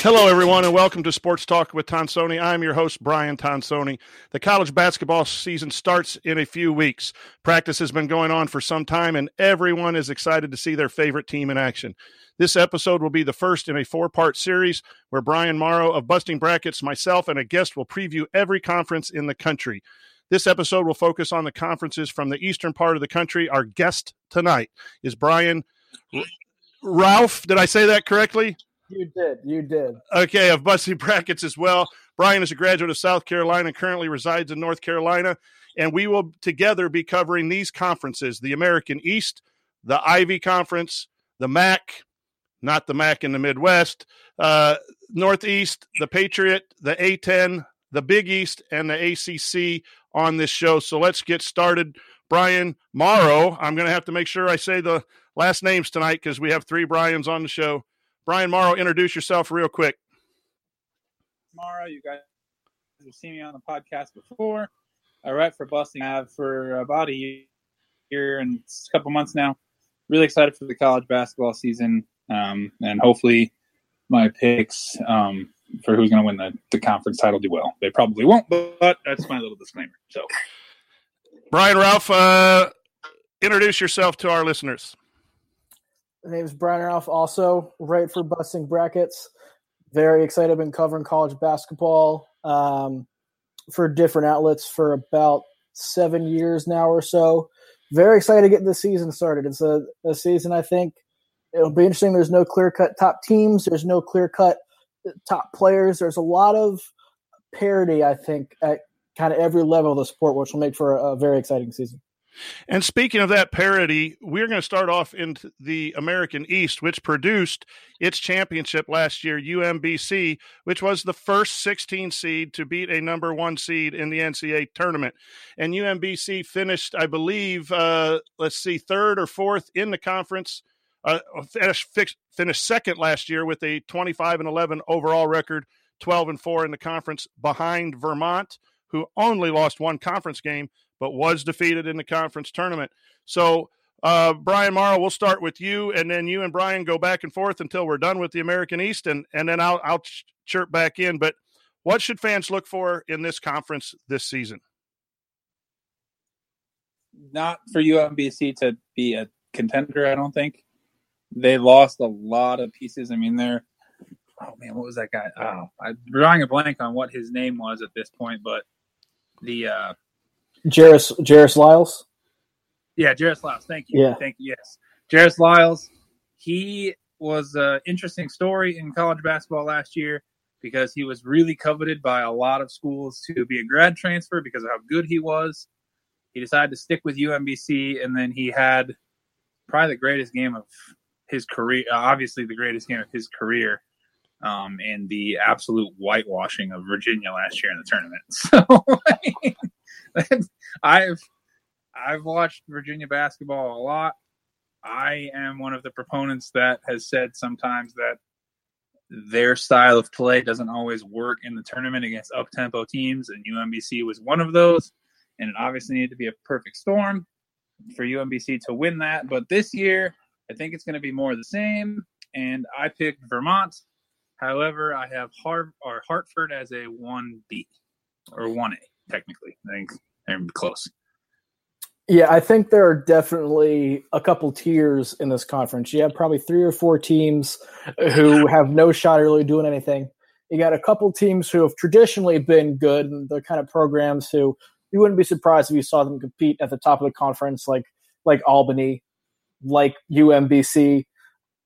Hello, everyone, and welcome to Sports Talk with Tonsoni. I'm your host, Brian Tonsoni. The college basketball season starts in a few weeks. Practice has been going on for some time, and everyone is excited to see their favorite team in action. This episode will be the first in a four part series where Brian Morrow of Busting Brackets, myself, and a guest will preview every conference in the country. This episode will focus on the conferences from the eastern part of the country. Our guest tonight is Brian Ralph. Did I say that correctly? You did. You did. Okay, of Busting Brackets as well. Brian is a graduate of South Carolina currently resides in North Carolina. And we will together be covering these conferences the American East, the Ivy Conference, the MAC, not the MAC in the Midwest, uh, Northeast, the Patriot, the A10, the Big East, and the ACC on this show. So let's get started. Brian Morrow, I'm going to have to make sure I say the last names tonight because we have three Brian's on the show. Brian Morrow, introduce yourself real quick. Morrow, you guys have seen me on the podcast before. I write for Busting Av for about a year and a couple months now. Really excited for the college basketball season, um, and hopefully my picks um, for who's going to win the, the conference title do well. They probably won't, but, but that's my little disclaimer. So, Brian Ralph, uh, introduce yourself to our listeners. Name is Brian Ralph, also right for Busting Brackets. Very excited. I've been covering college basketball um, for different outlets for about seven years now or so. Very excited to get the season started. It's a, a season I think it'll be interesting. There's no clear cut top teams. There's no clear cut top players. There's a lot of parity, I think, at kind of every level of the sport, which will make for a, a very exciting season. And speaking of that parody, we're going to start off in the American East, which produced its championship last year, UMBC, which was the first 16 seed to beat a number one seed in the NCAA tournament. And UMBC finished, I believe, uh, let's see, third or fourth in the conference. Uh, finished, finished second last year with a 25 and 11 overall record, 12 and 4 in the conference behind Vermont, who only lost one conference game but was defeated in the conference tournament. So, uh, Brian Morrow, we'll start with you, and then you and Brian go back and forth until we're done with the American East, and and then I'll I'll chirp back in. But what should fans look for in this conference this season? Not for UMBC to be a contender, I don't think. They lost a lot of pieces. I mean, they're oh man, what was that guy? Oh, I'm drawing a blank on what his name was at this point, but the uh Jairus Jairus Lyles. Yeah, Jairus Lyles. Thank you. Yeah. Thank you. Yes, Jairus Lyles. He was an interesting story in college basketball last year because he was really coveted by a lot of schools to be a grad transfer because of how good he was. He decided to stick with UMBC, and then he had probably the greatest game of his career. Obviously, the greatest game of his career um, and the absolute whitewashing of Virginia last year in the tournament. So I've I've watched Virginia basketball a lot. I am one of the proponents that has said sometimes that their style of play doesn't always work in the tournament against up tempo teams, and UMBC was one of those. And it obviously needed to be a perfect storm for UMBC to win that. But this year, I think it's going to be more the same. And I picked Vermont However, I have Har- or Hartford as a 1B or 1A, technically. I think they're close. Yeah, I think there are definitely a couple tiers in this conference. You have probably three or four teams who have no shot at really doing anything. You got a couple teams who have traditionally been good, and they're kind of programs who you wouldn't be surprised if you saw them compete at the top of the conference, like like Albany, like UMBC.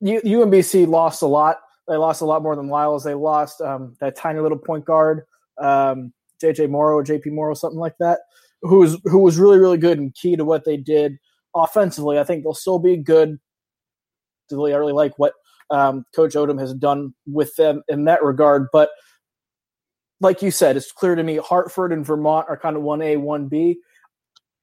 U- UMBC lost a lot they lost a lot more than Lyles. They lost um, that tiny little point guard, um, JJ Morrow, JP Morrow, something like that, who was who was really really good and key to what they did offensively. I think they'll still be good. I really like what um, Coach Odom has done with them in that regard. But like you said, it's clear to me Hartford and Vermont are kind of one A, one B.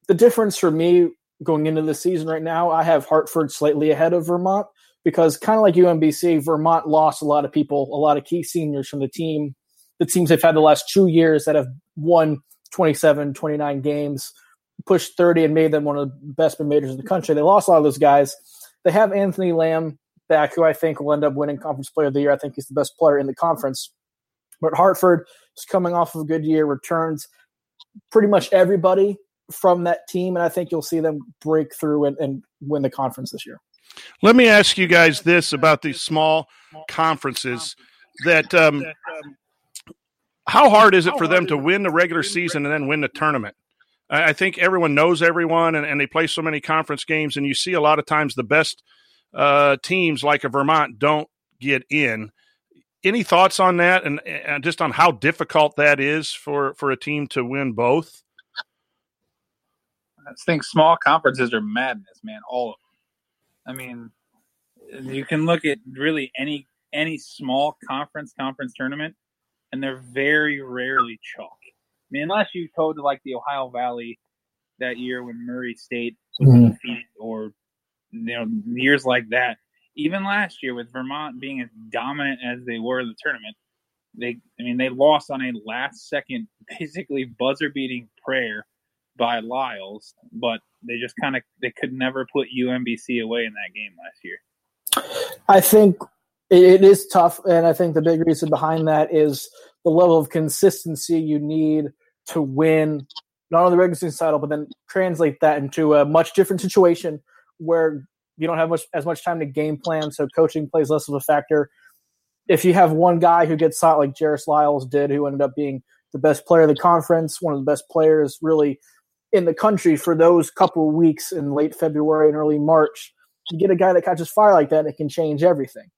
The difference for me going into the season right now, I have Hartford slightly ahead of Vermont because kind of like UMBC, Vermont lost a lot of people, a lot of key seniors from the team. The teams they've had the last two years that have won 27, 29 games, pushed 30, and made them one of the best mid majors in the country. They lost a lot of those guys. They have Anthony Lamb back, who I think will end up winning Conference Player of the Year. I think he's the best player in the conference. But Hartford is coming off of a good year, returns pretty much everybody from that team, and I think you'll see them break through and, and win the conference this year. Let me ask you guys this about these small conferences that um, how hard is it for them to win the regular season and then win the tournament? I think everyone knows everyone and, and they play so many conference games, and you see a lot of times the best uh, teams like a Vermont don't get in. Any thoughts on that and, and just on how difficult that is for, for a team to win both? I think small conferences are madness, man. All of them. I mean, you can look at really any any small conference conference tournament, and they're very rarely chalk. I mean, unless you go to like the Ohio Valley that year when Murray State was mm-hmm. defeated, or you know years like that. Even last year with Vermont being as dominant as they were in the tournament, they I mean they lost on a last second, basically buzzer beating prayer by Lyles, but they just kind of they could never put UMBC away in that game last year. I think it is tough, and I think the big reason behind that is the level of consistency you need to win not only the regular season title, but then translate that into a much different situation where you don't have much as much time to game plan, so coaching plays less of a factor. If you have one guy who gets hot like Jairus Lyles did, who ended up being the best player of the conference, one of the best players really in the country for those couple weeks in late February and early March, you get a guy that catches fire like that, it can change everything.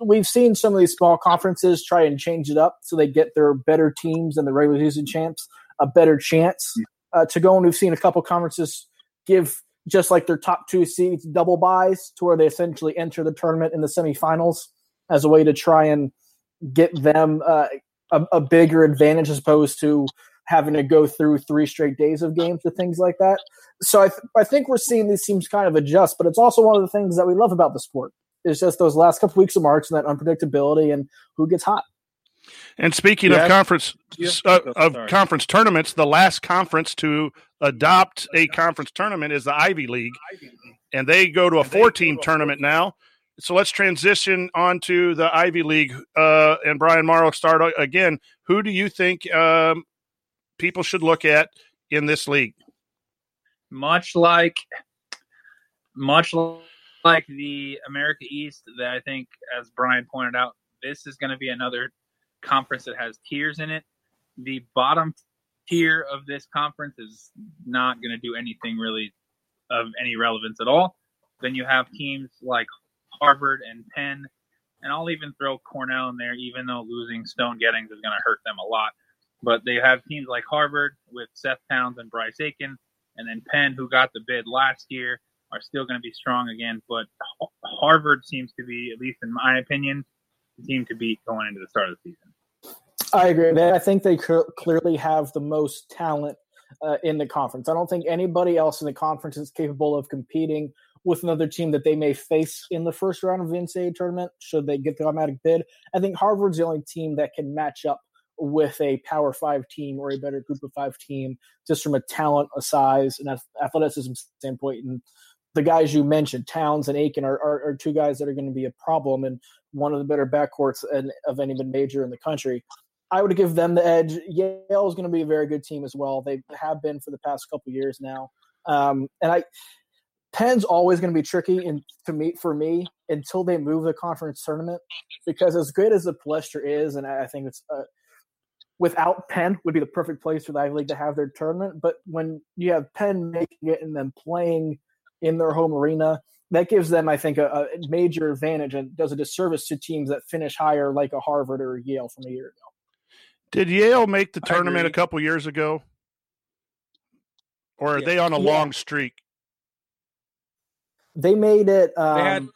We've seen some of these small conferences try and change it up so they get their better teams and the regular season champs a better chance uh, to go. And we've seen a couple conferences give just like their top two seeds double buys to where they essentially enter the tournament in the semifinals as a way to try and get them uh, a, a, bigger advantage as opposed to having to go through three straight days of games or things like that. So I, th- I think we're seeing these teams kind of adjust, but it's also one of the things that we love about the sport. It's just those last couple weeks of March and that unpredictability and who gets hot. And speaking yeah. of conference yeah. uh, of conference tournaments, the last conference to adopt a conference tournament is the Ivy League, and they go to a four-team tournament now. So let's transition onto the Ivy League. Uh, and Brian Morrow, start again. Who do you think um, people should look at in this league? Much like, much like the America East, that I think, as Brian pointed out, this is going to be another conference that has tiers in it. The bottom tier of this conference is not going to do anything really of any relevance at all. Then you have teams like Harvard and Penn, and I'll even throw Cornell in there, even though losing Stone Gettings is going to hurt them a lot. But they have teams like Harvard with Seth Towns and Bryce Aiken, and then Penn, who got the bid last year, are still going to be strong again. But Harvard seems to be, at least in my opinion, the team to beat going into the start of the season. I agree. I think they clearly have the most talent uh, in the conference. I don't think anybody else in the conference is capable of competing with another team that they may face in the first round of the NCAA tournament should they get the automatic bid. I think Harvard's the only team that can match up with a Power Five team or a better Group of Five team, just from a talent, a size, and athleticism standpoint. And the guys you mentioned, Towns and Aiken, are, are, are two guys that are going to be a problem and one of the better backcourts of any major in the country. I would give them the edge. Yale is going to be a very good team as well. They have been for the past couple years now. Um, and I, Penn's always going to be tricky in, to meet for me until they move the conference tournament because as good as the Palestra is, and I think it's uh, without Penn would be the perfect place for the Ivy League to have their tournament. But when you have Penn making it and then playing in their home arena. That gives them, I think, a, a, major advantage and does a disservice to teams that finish higher, like a Harvard or a Yale from a year ago. Did Yale make the tournament a couple years ago, or are yeah. they on a yeah. long streak? They made it um, had,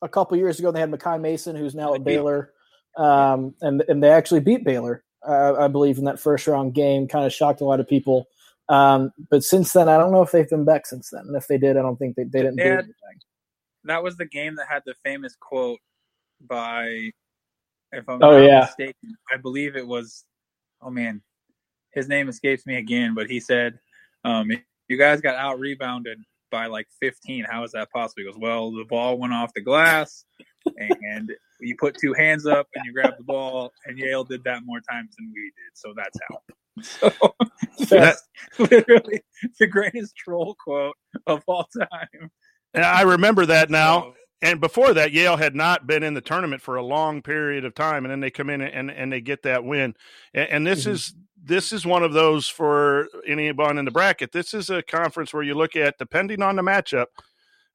a couple years ago. They had Makai Mason, who's now at Baylor, um, and and they actually beat Baylor, uh, I believe, in that first round game. Kind of shocked a lot of people. Um, but since then, I don't know if they've been back since then. And if they did, I don't think they, they didn't they do had, anything. That was the game that had the famous quote by, if I'm oh, not yeah. mistaken, I believe it was, oh man, his name escapes me again, but he said, um, you guys got out rebounded by like 15. How is that possible? He goes, well, the ball went off the glass, and you put two hands up and you grab the ball, and Yale did that more times than we did. So that's how. So that's literally the greatest troll quote of all time. And I remember that now. And before that, Yale had not been in the tournament for a long period of time, and then they come in and, and they get that win. And, and this mm-hmm. is this is one of those for anyone in the bracket. This is a conference where you look at depending on the matchup,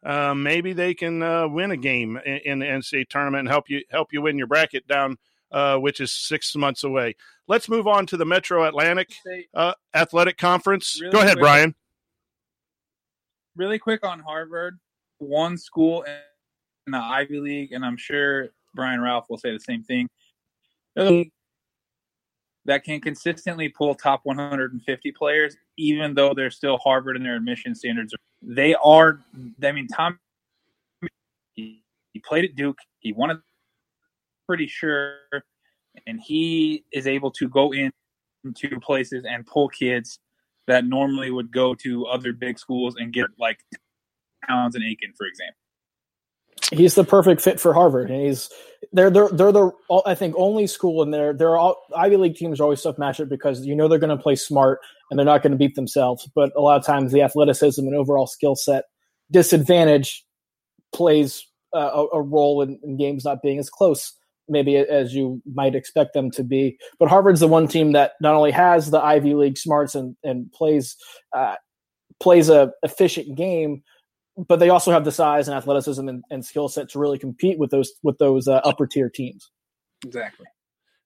uh, maybe they can uh, win a game in, in, the NCAA tournament and help you help you win your bracket down, uh, which is six months away. Let's move on to the Metro Atlantic uh, Athletic Conference. Really Go ahead, quick, Brian. Really quick on Harvard, one school in the Ivy League, and I'm sure Brian Ralph will say the same thing. That can consistently pull top 150 players, even though they're still Harvard and their admission standards. They are. I mean, Tom. He, played at Duke. He won it. Pretty sure, and he is able to go in into places and pull kids that normally would go to other big schools and get like Towns and Aiken, for example he's the perfect fit for Harvard, and he's they're they're they're the I think only school in there. They're all Ivy League teams are always tough matchup because you know they're going to play smart and they're not going to beat themselves. But a lot of times the athleticism and overall skill set disadvantage plays uh, a, a, role in, in, games not being as close maybe as you might expect them to be. But Harvard's the one team that not only has the Ivy League smarts and and plays uh, plays a efficient game but they also have the size and athleticism and, and skill set to really compete with those with those uh, upper tier teams. Exactly.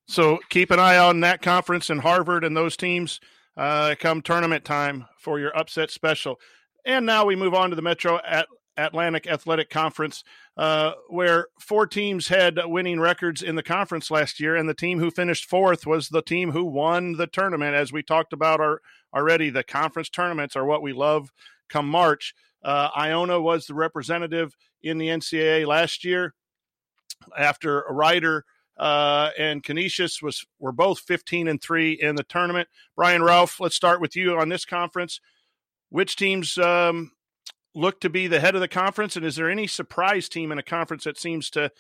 So keep an eye on that conference and Harvard and those teams uh, come tournament time for your upset special. And now we move on to the Metro at Atlantic Athletic Conference, uh, where four teams had winning records in the conference last year, and the team who finished fourth was the team who won the tournament. As we talked about our, already, the conference tournaments are what we love come March. Uh, Iona was the representative in the NCAA last year after a Rider uh, and Canisius was were both 15 and three in the tournament. Brian Ralph, let's start with you on this conference. Which teams um, look to be the head of the conference, and is there any surprise team in a conference that seems to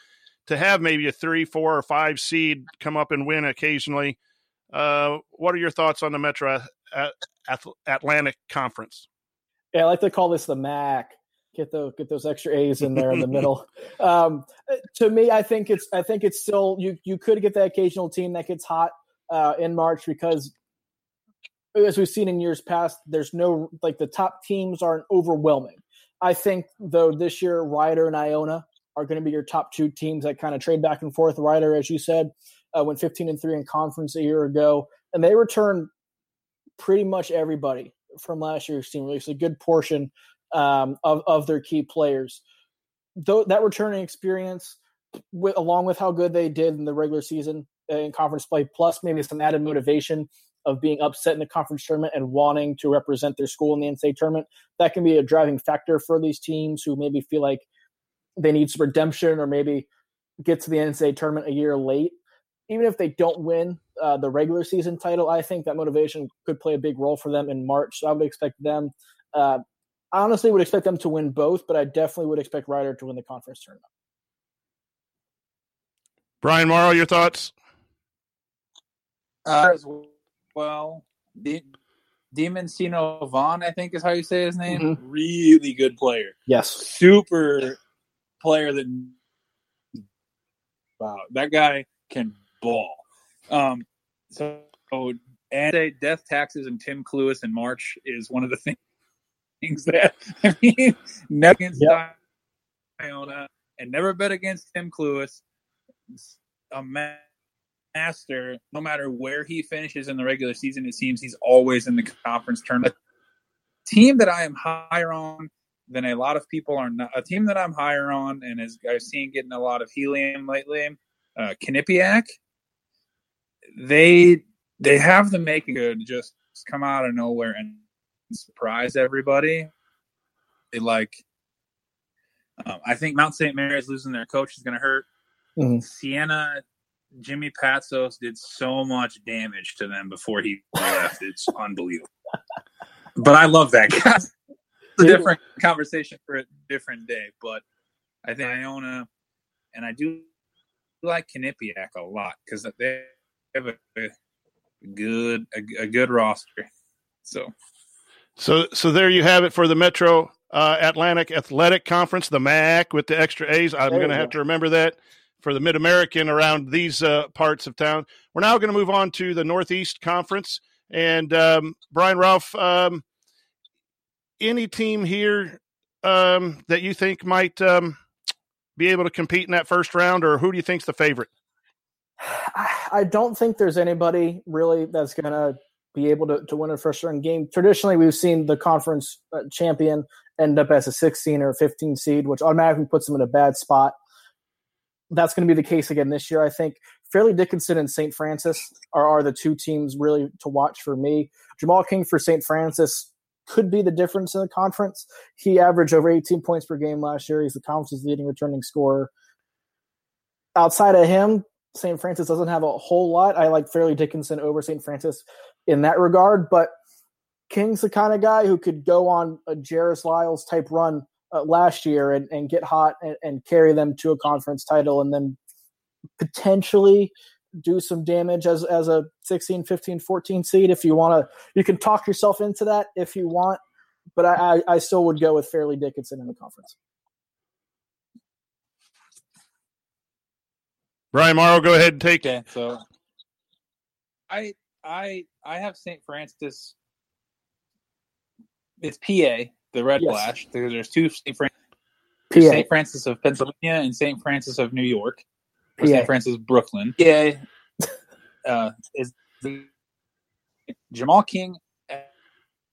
to have maybe a three, four, or five seed come up and win occasionally? Uh, what are your thoughts on the Metro Atlantic Conference? Yeah, I like to call this the MAC. Get those get those extra A's in there in the middle. Um, to me, I think it's I think it's still you you could get that occasional team that gets hot uh, in March because as we've seen in years past, there's no like the top teams aren't overwhelming. I think though this year Rider and Iona are going to be your top two teams that kind of trade back and forth. Rider, as you said, uh, went 15 and three in conference a year ago, and they return pretty much everybody from last year's team release, a good portion um, of of their key players. Though that returning experience, with, along with how good they did in the regular season in conference play, plus maybe some added motivation of being upset in the conference tournament and wanting to represent their school in the NCAA tournament, that can be a driving factor for these teams who maybe feel like they need some redemption or maybe get to the NCAA tournament a year late. Even if they don't win uh, the regular season title, I think that motivation could play a big role for them in March. So I would expect them. Uh, I honestly would expect them to win both, but I definitely would expect Rider to win the conference tournament. Brian Morrow, your thoughts? Uh, well, De- Diamantino Vaughn, I think is how you say his name. Mm-hmm. Really good player. Yes. Super player that wow, that guy can ball. Um, so, and say death taxes and Tim Cluess in March is one of the things things that I mean, never against yep. Iona and never bet against Tim Cluess. A master, no matter where he finishes in the regular season, it seems he's always in the conference tournament. A team that I am higher on than a lot of people are not. A team that I'm higher on and as I've seen getting a lot of helium lately, uh, they they have the making good just come out of nowhere and surprise everybody. They like. Um, I think Mount St. Mary's losing their coach is going to hurt. Mm-hmm. Siena, Jimmy Patsos did so much damage to them before he left. It's unbelievable. But I love that guy. it's a different conversation for a different day. But I think Iona, and I do like Quinnipiac a lot because they have a, a good a, a, good roster. So, so so there you have it for the Metro uh, Atlantic Athletic Conference, the MAC with the extra A's. I'm going to have to remember that for the Mid American around these uh, parts of town. We're now going to move on to the Northeast Conference. And um, Brian Ralph, um, any team here um, that you think might um, be able to compete in that first round, or who do you think's the favorite? I don't think there's anybody really that's going to be able to, to win a first round game. Traditionally, we've seen the conference uh, champion end up as a 16 or 15 seed, which automatically puts them in a bad spot. That's going to be the case again this year. I think Fairleigh Dickinson and St. Francis are, are the two teams really to watch for me. Jamal King for St. Francis could be the difference in the conference. He averaged over 18 points per game last year. He's the conference's leading returning scorer. Outside of him, St. Francis doesn't have a whole lot. I like Fairleigh Dickinson over St. Francis in that regard, but King's the kind of guy who could go on a Jairus Lyles type run uh, last year and, and get hot and, and, carry them to a conference title and then potentially do some damage as, as a 16, 15, 14 seed if you want to. You can talk yourself into that if you want, but I, I still would go with Fairleigh Dickinson in the conference. Brian Morrow, go ahead and take it. So I I I have St. Francis. It's PA, the Red yes. Flash. There's two St. Francis. St. Francis of Pennsylvania and St. Francis of New York. St. Francis Brooklyn. Yeah. Uh, is the, Jamal King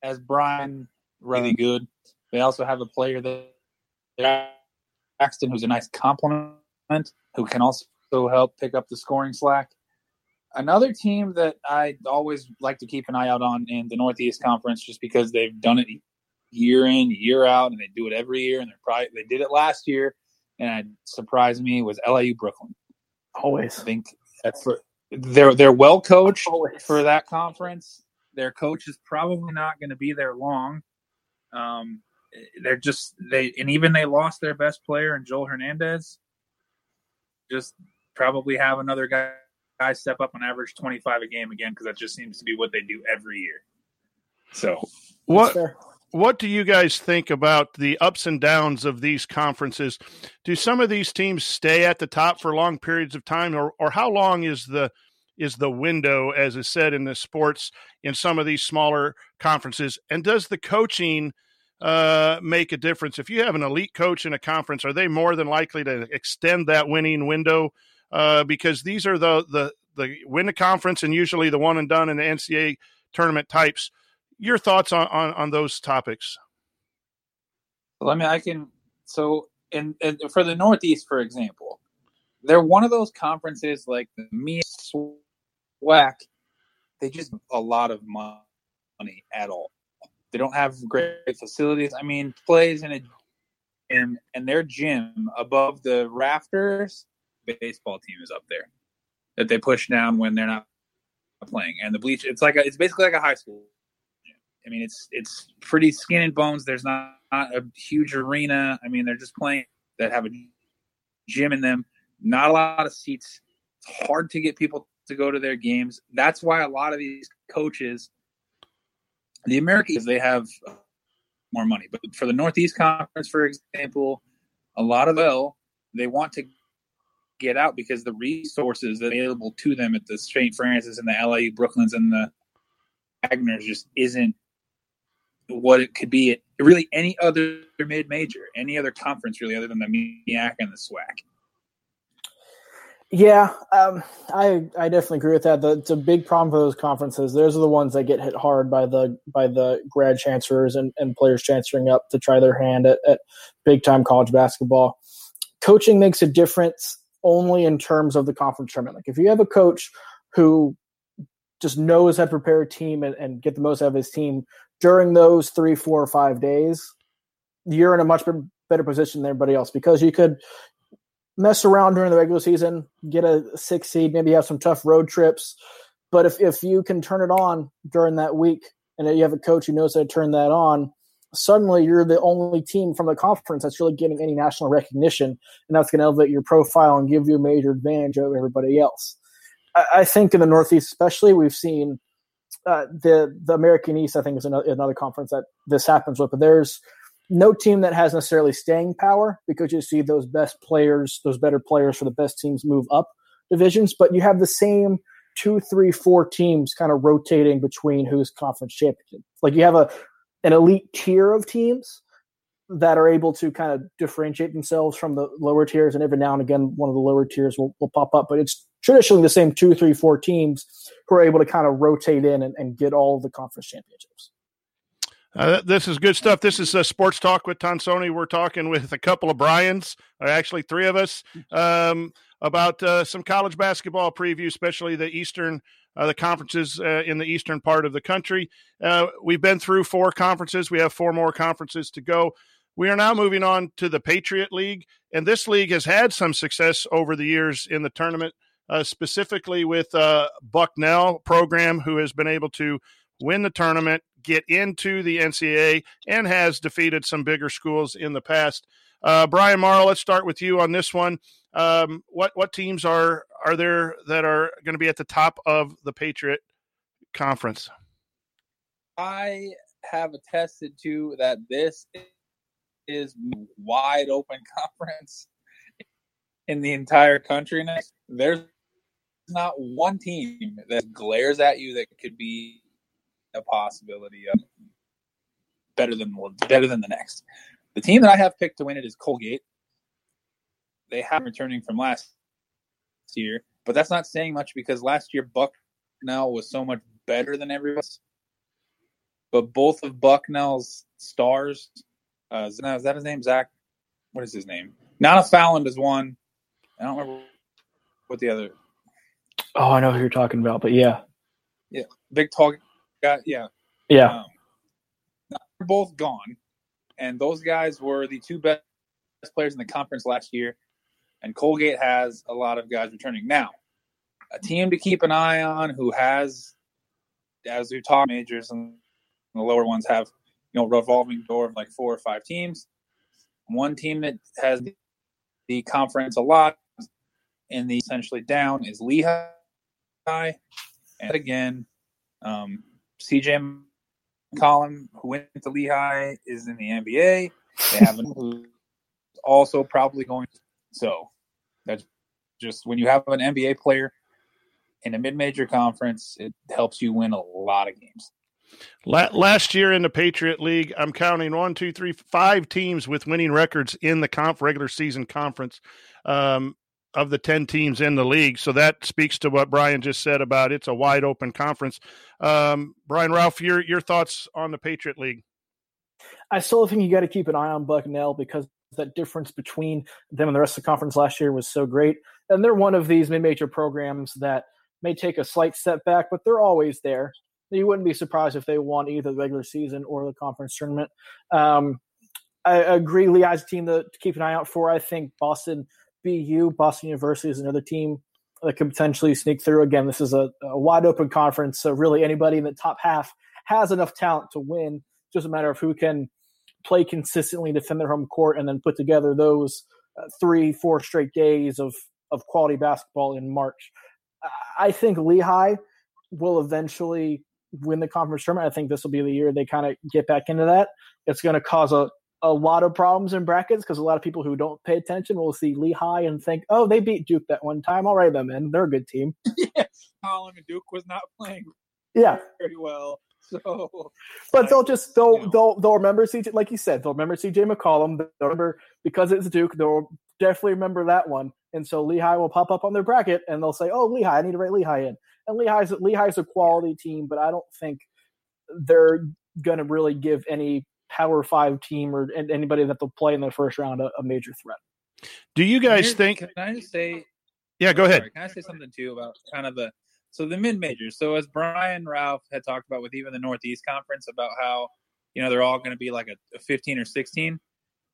as Brian really good. They also have a player that Axton, who's a nice compliment, who can also help pick up the scoring slack. Another team that I always like to keep an eye out on in the Northeast Conference, just because they've done it year in, year out, and they do it every year, and they're probably they did it last year, and it surprised me was LIU Brooklyn. Always, I think that's for, they're they're well coached Always. for that conference. Their coach is probably not going to be there long. Um, they're just they and even they lost their best player in Joel Hernandez. Just probably have another guy guy step up on average 25 a game again because that just seems to be what they do every year. So, what what do you guys think about the ups and downs of these conferences? Do some of these teams stay at the top for long periods of time, or or how long is the is the window, as is said in the sports, in some of these smaller conferences? And does the coaching uh, make a difference? If you have an elite coach in a conference, are they more than likely to extend that winning window uh, because these are the the the win the conference and usually the one and done in the NCAA tournament types. Your thoughts on on, on those topics? Well, I mean, I can. So, and for the Northeast, for example, they're one of those conferences like the MEAC SWAC. They just a lot of money at all. They don't have great facilities. I mean, plays in a in and their gym above the rafters baseball team is up there that they push down when they're not playing. And the bleach, it's like a, it's basically like a high school. I mean, it's it's pretty skin and bones. There's not, not a huge arena. I mean, they're just playing that have a gym in them. Not a lot of seats. It's hard to get people to go to their games. That's why a lot of these coaches, the Americans, they have uh, more money. But for the Northeast Conference, for example, a lot of well, they want to get out because the resources available to them at the St. Francis and the LIU Brooklyns and the Wagners just isn't what it could be at really any other mid major, any other conference really other than the MEAC and the SWAC. Yeah, um, I I definitely agree with that. The, it's a big problem for those conferences. Those are the ones that get hit hard by the by the grad transfers and, and players transferring up to try their hand at, at big time college basketball. Coaching makes a difference only in terms of the conference tournament. Like if you have a coach who just knows how to prepare a team and, and get the most out of his team during those three, four, or five days, you're in a much better position than everybody else because you could mess around during the regular season, get a six seed, maybe have some tough road trips. But if, if you can turn it on during that week and you have a coach who knows how to turn that on, suddenly you're the only team from the conference that's really getting any national recognition, and that's going to elevate your profile and give you a major advantage over everybody else. I, I think in the Northeast, especially, we've seen uh, the the American East. I think is another, another conference that this happens with, but there's no team that has necessarily staying power because you see those best players, those better players for the best teams move up divisions, but you have the same two, three, four teams kind of rotating between who's conference champion. Like you have a an elite tier of teams that are able to kind of differentiate themselves from the lower tiers, and every now and again, one of the lower tiers will, will pop up. But it's traditionally the same two, three, four teams who are able to kind of rotate in and, and get all the conference championships. Uh, this is good stuff. This is a sports talk with Tonsoni. We're talking with a couple of Brian's, or actually three of us, um, about uh, some college basketball preview, especially the Eastern, uh, the conferences uh, in the eastern part of the country. Uh, we've been through four conferences. We have four more conferences to go. We are now moving on to the Patriot League, and this league has had some success over the years in the tournament. Uh, specifically with Bucknell program, who has been able to win the tournament, get into the NCAA, and has defeated some bigger schools in the past. Uh, Brian Morrow, let's start with you on this one. Um, what what teams are are there that are going to be at the top of the Patriot Conference? I have attested to that this is wide open conference in the entire country. Next, there's not one team that glares at you that could be a possibility of better than better than the next. The team that I have picked to win it is Colgate. They have returning from last year, but that's not saying much because last year Bucknell was so much better than everyone else. But both of Bucknell's stars, uh, is that his name? Zach? What is his name? Nana Foulland is one. I don't remember what the other. Oh, I know who you're talking about, but yeah, yeah, big tall got yeah, yeah. Um, they're both gone, and those guys were the two best players in the conference last year. And Colgate has a lot of guys returning now. A team to keep an eye on who has, as we talk, majors and the lower ones have, you know, revolving door of like four or five teams. One team that has the conference a lot and the essentially down is Lehigh. And again, um, CJ McCollum, who went to Lehigh, is in the NBA. They have who's also probably going. So that's just when you have an NBA player in a mid-major conference, it helps you win a lot of games. Last year in the Patriot League, I'm counting one, two, three, five teams with winning records in the conf regular season conference. Um, of the 10 teams in the league. So that speaks to what Brian just said about it's a wide open conference. Um, Brian Ralph, your, your thoughts on the Patriot League? I still think you got to keep an eye on Bucknell because that difference between them and the rest of the conference last year was so great. And they're one of these mid major programs that may take a slight step back, but they're always there. You wouldn't be surprised if they won either the regular season or the conference tournament. Um, I agree, Lehigh's team to, to keep an eye out for. I think Boston BU, Boston University is another team that could potentially sneak through. Again, this is a, a, wide open conference, so really anybody in the top half has enough talent to win. Just a matter of who can play consistently, defend their home court, and then put together those uh, three, four straight days of of quality basketball in March. I think Lehigh will eventually win the conference tournament. I think this will be the year they kind of get back into that. It's going to cause a, a lot of problems in brackets because a lot of people who don't pay attention will see Lehigh and think, "Oh, they beat Duke that one time. All right, them in. They're a good team." yeah, Colin and Duke was not playing. Yeah, very well. So, but they'll just they'll you know. they'll they'll remember CJ like you said they'll remember CJ McCollum. They'll remember because it's Duke. They'll definitely remember that one. And so Lehigh will pop up on their bracket and they'll say, "Oh, Lehigh, I need to write Lehigh in." And Lehigh's Lehigh's a quality team, but I don't think they're going to really give any Power Five team or anybody that they'll play in the first round a, a major threat. Do you guys think? Can I just say? Yeah, go ahead. Sorry, can I say something too about kind of the so the mid majors? So as Brian Ralph had talked about with even the Northeast Conference about how you know they're all going to be like a, a 15 or 16.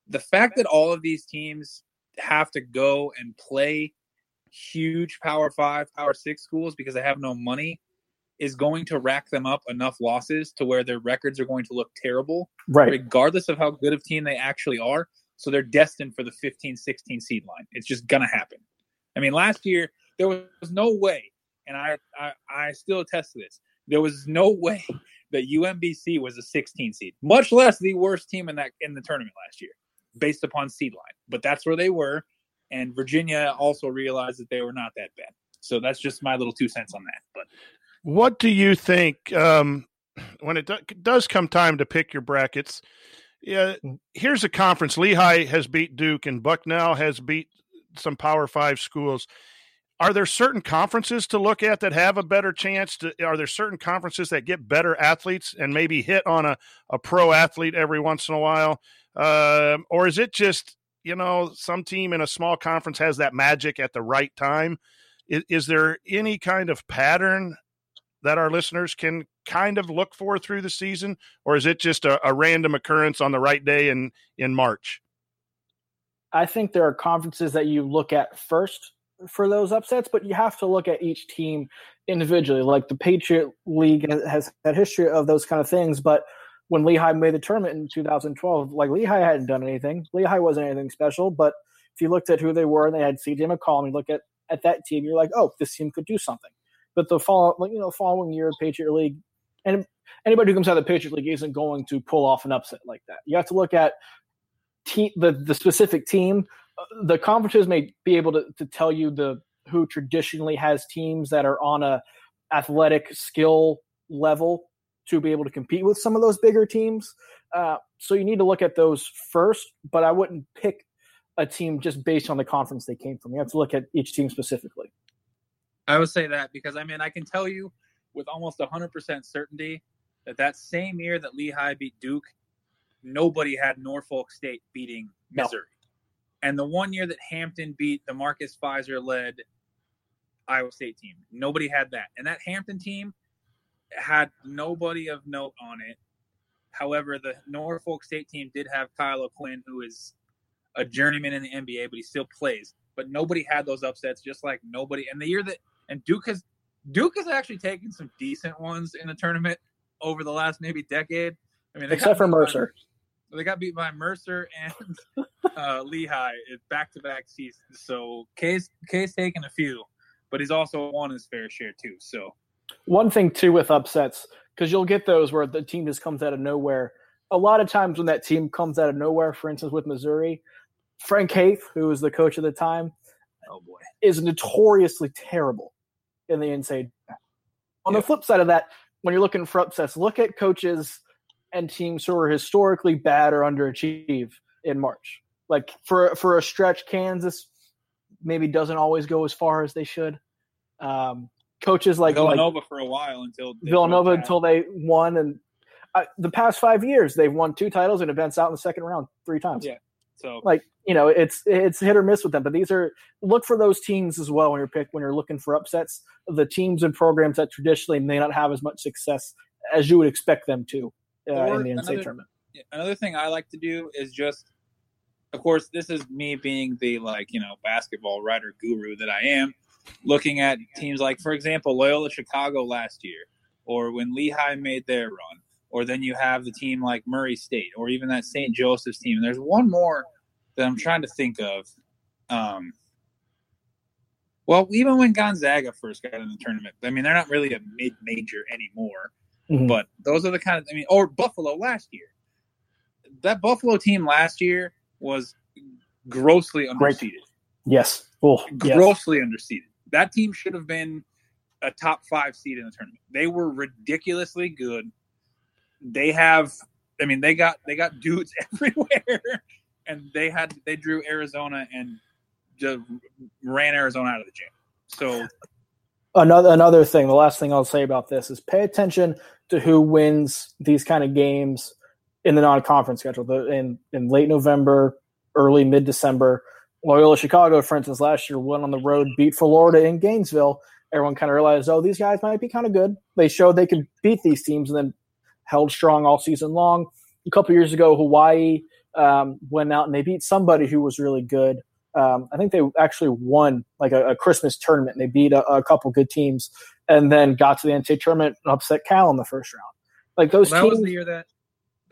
The fact that all of these teams have to go and play huge Power Five, Power Six schools because they have no money is going to rack them up enough losses to where their records are going to look terrible, right? Regardless of how good of team they actually are. So they're destined for the 15 16 seed line. It's just going to happen. I mean, last year, there was no way, and I, I, I still attest to this, there was no way that UMBC was a 16 seed, much less the worst team in that in the tournament last year, based upon seed line. But that's where they were, and Virginia also realized that they were not that bad. So that's just my little two cents on that. But what do you think um, when it do, does come time to pick your brackets? Yeah, here's a conference. Lehigh has beat Duke, and Bucknell has beat some Power Five schools. Are there certain conferences to look at that have a better chance? To, are there certain conferences that get better athletes and maybe hit on a, a pro athlete every once in a while? Uh, or is it just, you know, some team in a small conference has that magic at the right time? Is, is there any kind of pattern that our listeners can kind of look for through the season? Or is it just a, a random occurrence on the right day in, in March? I think there are conferences that you look at first for those upsets, but you have to look at each team individually. Like the Patriot League has had history of those kind of things, but when Lehigh made the tournament in 2012, like Lehigh hadn't done anything. Lehigh wasn't anything special, but if you looked at who they were and they had CJ McCollum, you look at at that team, you're like, oh, this team could do something. But the fall, you know, following year, Patriot League, and anybody who comes out of the Patriot League isn't going to pull off an upset like that. You have to look at team, the the specific team. The conferences may be able to, to tell you the who traditionally has teams that are on a athletic skill level to be able to compete with some of those bigger teams. Uh, so you need to look at those first, but I wouldn't pick a team just based on the conference they came from. You have to look at each team specifically. I would say that because I mean I can tell you with almost 100% certainty that that same year that Lehigh beat Duke, nobody had Norfolk State beating Missouri. And the one year that Hampton beat the Marcus Fizer led Iowa State team, nobody had that. And that Hampton team had nobody of note on it. However, the Norfolk State team did have Kyle O'Quinn, who is a journeyman in the NBA, but he still plays. But nobody had those upsets, just like nobody. And the year that and Duke has Duke has actually taken some decent ones in the tournament over the last maybe decade. I mean, except for Mercer. By, they got beat by Mercer and uh, Lehigh back to back seasons. So K's K's taken a few, but he's also won his fair share too. So one thing too with upsets because you'll get those where the team just comes out of nowhere. A lot of times when that team comes out of nowhere, for instance with Missouri, Frank Haith, who was the coach at the time, oh boy, is notoriously terrible in the NCAA. On yeah. the flip side of that, when you're looking for upsets, look at coaches and teams who are historically bad or underachieve in March. Like for for a stretch, Kansas maybe doesn't always go as far as they should. Um, coaches like Villanova like, for a while until Villanova until they won, and uh, the past five years they've won two titles and events out in the second round three times. Yeah, so like you know, it's it's hit or miss with them. But these are look for those teams as well when you're pick when you're looking for upsets. The teams and programs that traditionally may not have as much success as you would expect them to uh, in the NCAA another, tournament. Another thing I like to do is just, of course, this is me being the like you know basketball writer guru that I am, looking at teams like, for example, Loyola Chicago last year, or when Lehigh made their run, or then you have the team like Murray State, or even that St. Joseph's team. And there's one more that I'm trying to think of. Um, well, even when Gonzaga first got in the tournament, I mean, they're not really a mid major anymore, mm-hmm. but those are the kind of, I mean, or Buffalo last year. That Buffalo team last year was grossly underseeded. Yes. Oh, grossly yes. underseeded. That team should have been a top five seed in the tournament. They were ridiculously good. They have, I mean, they got they got dudes everywhere and they had they drew Arizona and just ran Arizona out of the gym. So another another thing, the last thing I'll say about this is pay attention to who wins these kind of games in the non-conference schedule. The, in in late November, early mid December, Loyola Chicago, for instance, last year went on the road, beat Florida in Gainesville. Everyone kind of realized, oh, these guys might be kind of good. They showed they could beat these teams, and then held strong all season long. A couple years ago, Hawaii um, went out and they beat somebody who was really good. Um, I think they actually won like a, a, Christmas tournament. And they beat a, a, couple good teams and then got to the NCAA tournament and upset Cal in the first round. Like those well, that teams, was the year that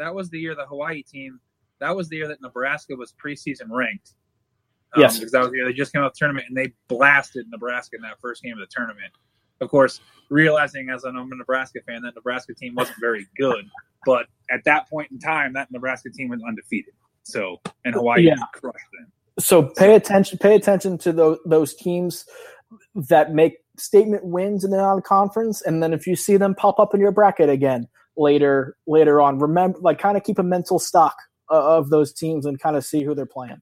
that was the year the Hawaii team. That was the year that Nebraska was preseason ranked. Um, Yes. because that was the year they just came out of the tournament and they blasted Nebraska in that first game of the tournament. Of course, realizing as an I'm a Nebraska fan that Nebraska team wasn't very good, but at that point in time, that Nebraska team was undefeated. So, and Hawaii Yeah. crushed them. so pay attention pay attention to those those teams that make statement wins in the non-conference and then if you see them pop up in your bracket again later later on remember like kind of keep a mental stock of those teams and kind of see who they're playing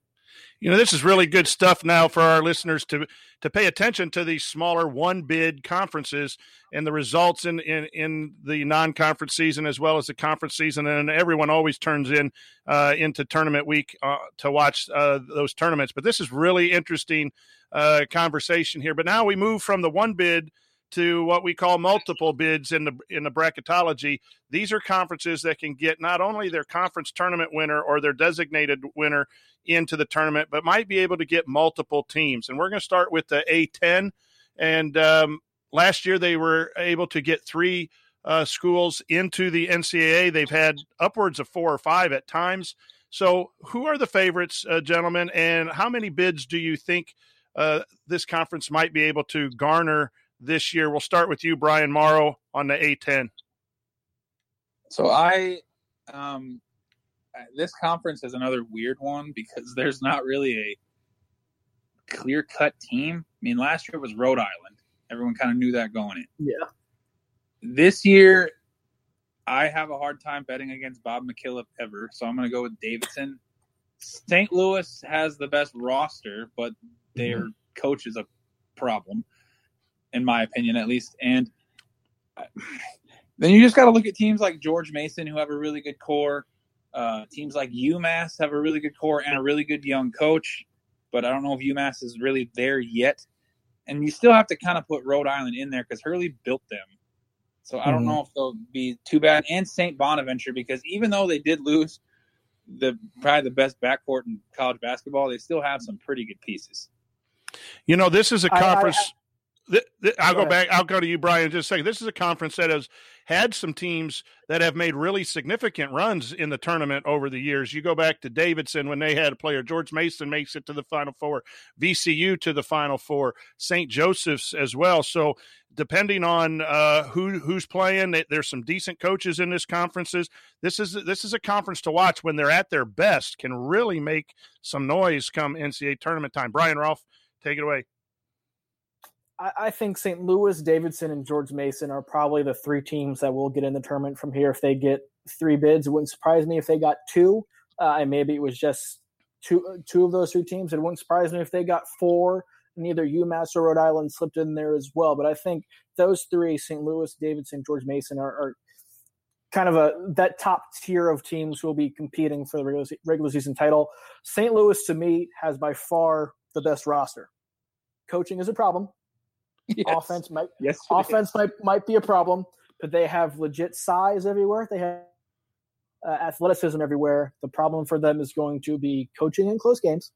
You know, this is really good stuff now for our listeners to to pay attention to these smaller one bid conferences and the results in, in, in the non conference season as well as the conference season. And everyone always turns in uh, into tournament week uh, to watch uh, those tournaments. But this is really interesting uh, conversation here. But now we move from the one bid to what we call multiple bids in the in the bracketology. These are conferences that can get not only their conference tournament winner or their designated winner into the tournament, but might be able to get multiple teams. And we're going to start with the A10. And um, last year they were able to get three uh, schools into the NCAA. They've had upwards of four or five at times. So, who are the favorites, uh, gentlemen? And how many bids do you think uh, this conference might be able to garner this year? We'll start with you, Brian Morrow, on the A10. So I, um, this conference is another weird one because there's not really a clear cut team. I mean, last year was Rhode Island. Everyone kind of knew that going in. yeah This year, I have a hard time betting against Bob McKillop ever, so I'm going to go with Davidson. St. Louis has the best roster, but their coach is a problem, in my opinion, at least. And then you just got to look at teams like George Mason, who have a really good core. Uh, teams like UMass have a really good core and a really good young coach, but I don't know if UMass is really there yet. And you still have to kind of put Rhode Island in there because Hurley built them. So I don't Mhm. know if they'll be too bad. And St. Bonaventure, because even though they did lose the probably the best backcourt in college basketball, they still have some pretty good pieces. You know, this is a conference. Th- th- I'll Go go back. I'll go to you, Brian, just a second. This is a conference that has had some teams that have made really significant runs in the tournament over the years. You go back to Davidson when they had a player. George Mason makes it to the Final Four. VCU to the Final Four. St. Joseph's as well. So depending on uh, who who's playing, there's some decent coaches in this conferences. This is this is a conference to watch when they're at their best. Can really make some noise come NCAA tournament time. Brian Rauf, take it away. I, I think St. Louis, Davidson, and George Mason are probably the three teams that will get in the tournament from here if they get three bids. It wouldn't surprise me if they got two, uh, and maybe it was just two two of those three teams. It wouldn't surprise me if they got four, and either UMass or Rhode Island slipped in there as well. But I think those three, St. Louis, Davidson, George Mason, are, are kind of a that top tier of teams who will be competing for the regular, regular season title. St. Louis, to me, has by far the best roster. Coaching is a problem Yes. offense might Yes. offense might might be a problem, but they have legit size everywhere. They have uh, athleticism everywhere. The problem for them is going to be coaching in close games,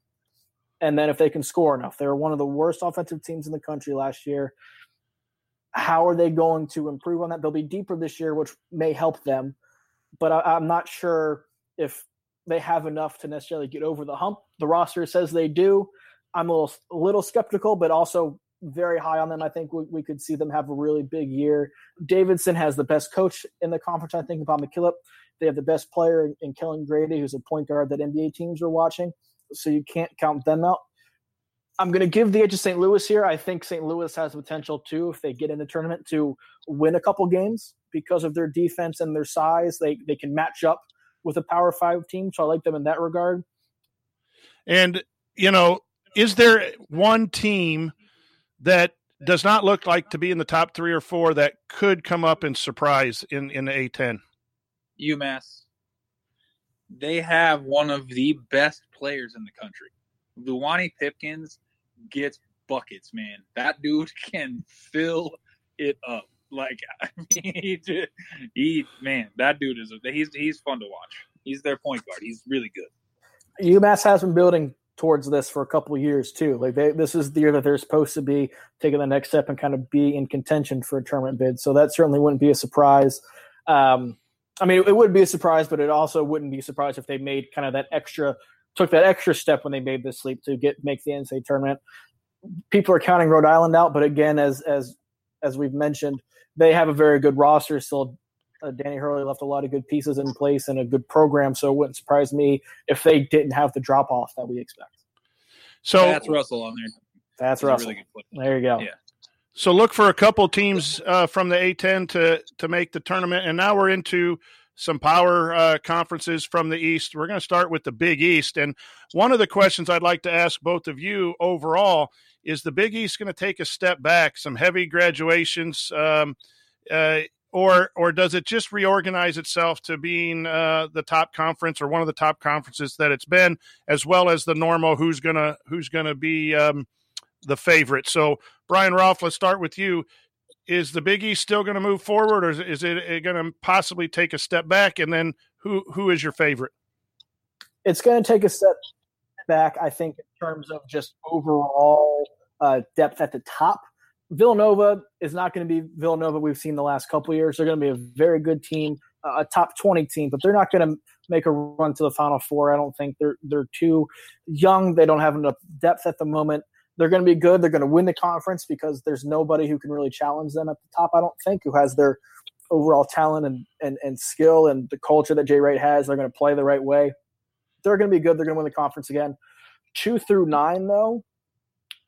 and then if they can score enough. They were one of the worst offensive teams in the country last year. How are they going to improve on that? They'll be deeper this year, which may help them, but I, I'm not sure if they have enough to necessarily get over the hump. The roster says they do. I'm a little, a little skeptical, but also very high on them. I think we, we could see them have a really big year. Davidson has the best coach in the conference. I think Bob McKillop. They have the best player in, Kellen Grady, who's a point guard that NBA teams are watching. So you can't count them out. I'm going to give the edge to St. Louis here. I think St. Louis has potential too, if they get in the tournament, to win a couple games because of their defense and their size. They they can match up with a Power Five team, so I like them in that regard. And you know, is there one team that does not look like to be in the top three or four that could come up and surprise in in the A10? UMass. They have one of the best players in the country. Luwane Pipkins gets buckets, man. That dude can fill it up. Like I mean, he, just- he man, that dude is he's he's fun to watch. He's their point guard. He's really good. UMass has been building towards this for a couple years too. Like they, this is the year that they're supposed to be taking the next step and kind of be in contention for a tournament bid. So that certainly wouldn't be a surprise. Um, I mean, it would be a surprise, but it also wouldn't be a surprise if they made kind of that extra, took that extra step when they made this leap to get make the NCAA tournament. People are counting Rhode Island out, but again, as as as we've mentioned, they have a very good roster. Still, uh, Danny Hurley left a lot of good pieces in place and a good program, so it wouldn't surprise me if they didn't have the drop off that we expect. So that's Russell on there. That's Russell. Really there you go. Yeah. So look for a couple teams uh, from the A10 to to make the tournament, and now we're into some power uh, conferences from the East. We're going to start with the Big East, and one of the questions I'd like to ask both of you overall is: the Big East going to take a step back? Some heavy graduations, um, uh, or or does it just reorganize itself to being uh, the top conference or one of the top conferences that it's been, as well as the normal who's gonna who's gonna be um, the favorite? So Brian Rauf, let's start with you. Is the Big East still going to move forward, or is it going to possibly take a step back? And then who who is your favorite? It's going to take a step back, I think, in terms of just overall uh, depth at the top. Villanova is not going to be Villanova we've seen the last couple years. They're going to be a very good team, a top twenty team, but they're not going to make a run to the Final Four. I don't think they're they're too young. They don't have enough depth at the moment. They're going to be good. They're going to win the conference because there's nobody who can really challenge them at the top. I don't think who has their overall talent and, and, and skill and the culture that Jay Wright has. They're going to play the right way. They're going to be good. They're going to win the conference again. Two through nine, though,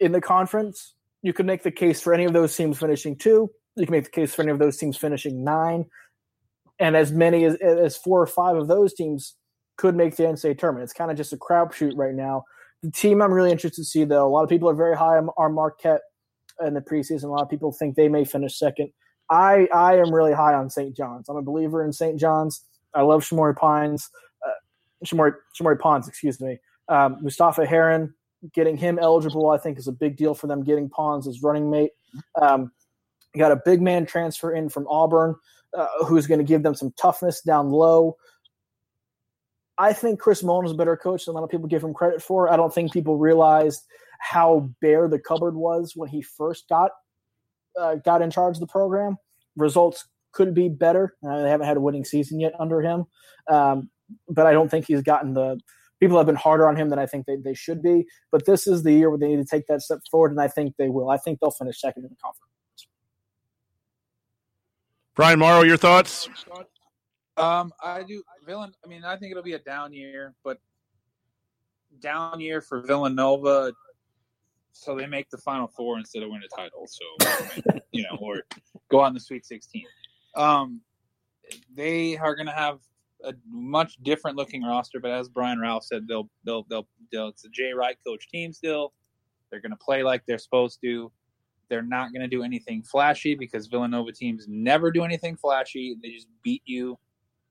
in the conference, you could make the case for any of those teams finishing two. You can make the case for any of those teams finishing nine. And as many as, as four or five of those teams could make the NCAA tournament. It's kind of just a crapshoot right now the team I'm really interested to see, though, a lot of people are very high on Marquette in the preseason. A lot of people think they may finish second. I I am really high on St. John's. I'm a believer in St. John's. I love Shamori Pines, uh, Shamori Shamorie Ponds, excuse me. Um, Mustapha Heron, getting him eligible, I think, is a big deal for them. Getting Ponds as running mate. Um, got a big man transfer in from Auburn, uh, who's going to give them some toughness down low. I think Chris Mullin is a better coach than a lot of people give him credit for. I don't think people realized how bare the cupboard was when he first got uh, got in charge of the program. Results could be better. Uh, they haven't had a winning season yet under him, um, but I don't think he's gotten the. People have been harder on him than I think they, they should be. But this is the year where they need to take that step forward, and I think they will. I think they'll finish second in the conference. Brian Morrow, your thoughts? Um, I do Villan. I mean, I think it'll be a down year, but down year for Villanova. So they make the Final Four instead of win a title. So you know, or go on the Sweet Sixteen. Um, they are going to have a much different looking roster, but as Brian Rauf said, they'll they'll they'll, they'll it's a Jay Wright coach team still. They're going to play like they're supposed to. They're not going to do anything flashy because Villanova teams never do anything flashy. They just beat you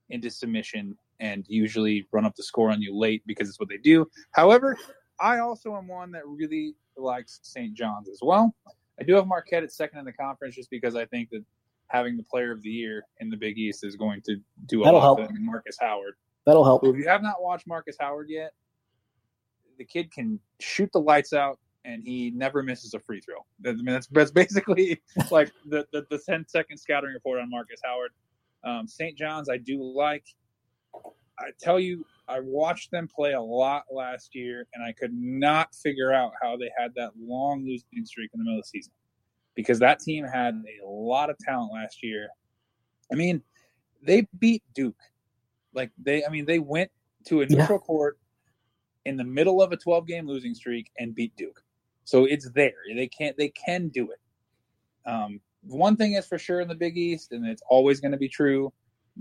into submission and usually run up the score on you late because it's what they do. However, I also am one that really likes St. John's as well. I do have Marquette at second in the conference just because I think that having the player of the year in the Big East is going to do a That'll lot help. than Marcus Howard. That'll help. If you have not watched Marcus Howard yet, the kid can shoot the lights out and he never misses a free throw. I mean, that's, that's basically like the, the, the 10 second scouting report on Marcus Howard. Um, St. John's, I do like. I tell you, I watched them play a lot last year, and I could not figure out how they had that long losing streak in the middle of the season because that team had a lot of talent last year. I mean, they beat Duke. Like they, I mean, they went to a neutral yeah. court in the middle of a 12 game losing streak and beat Duke. So it's there. They can't. They can do it. Um, one thing is for sure in the Big East, and it's always going to be true: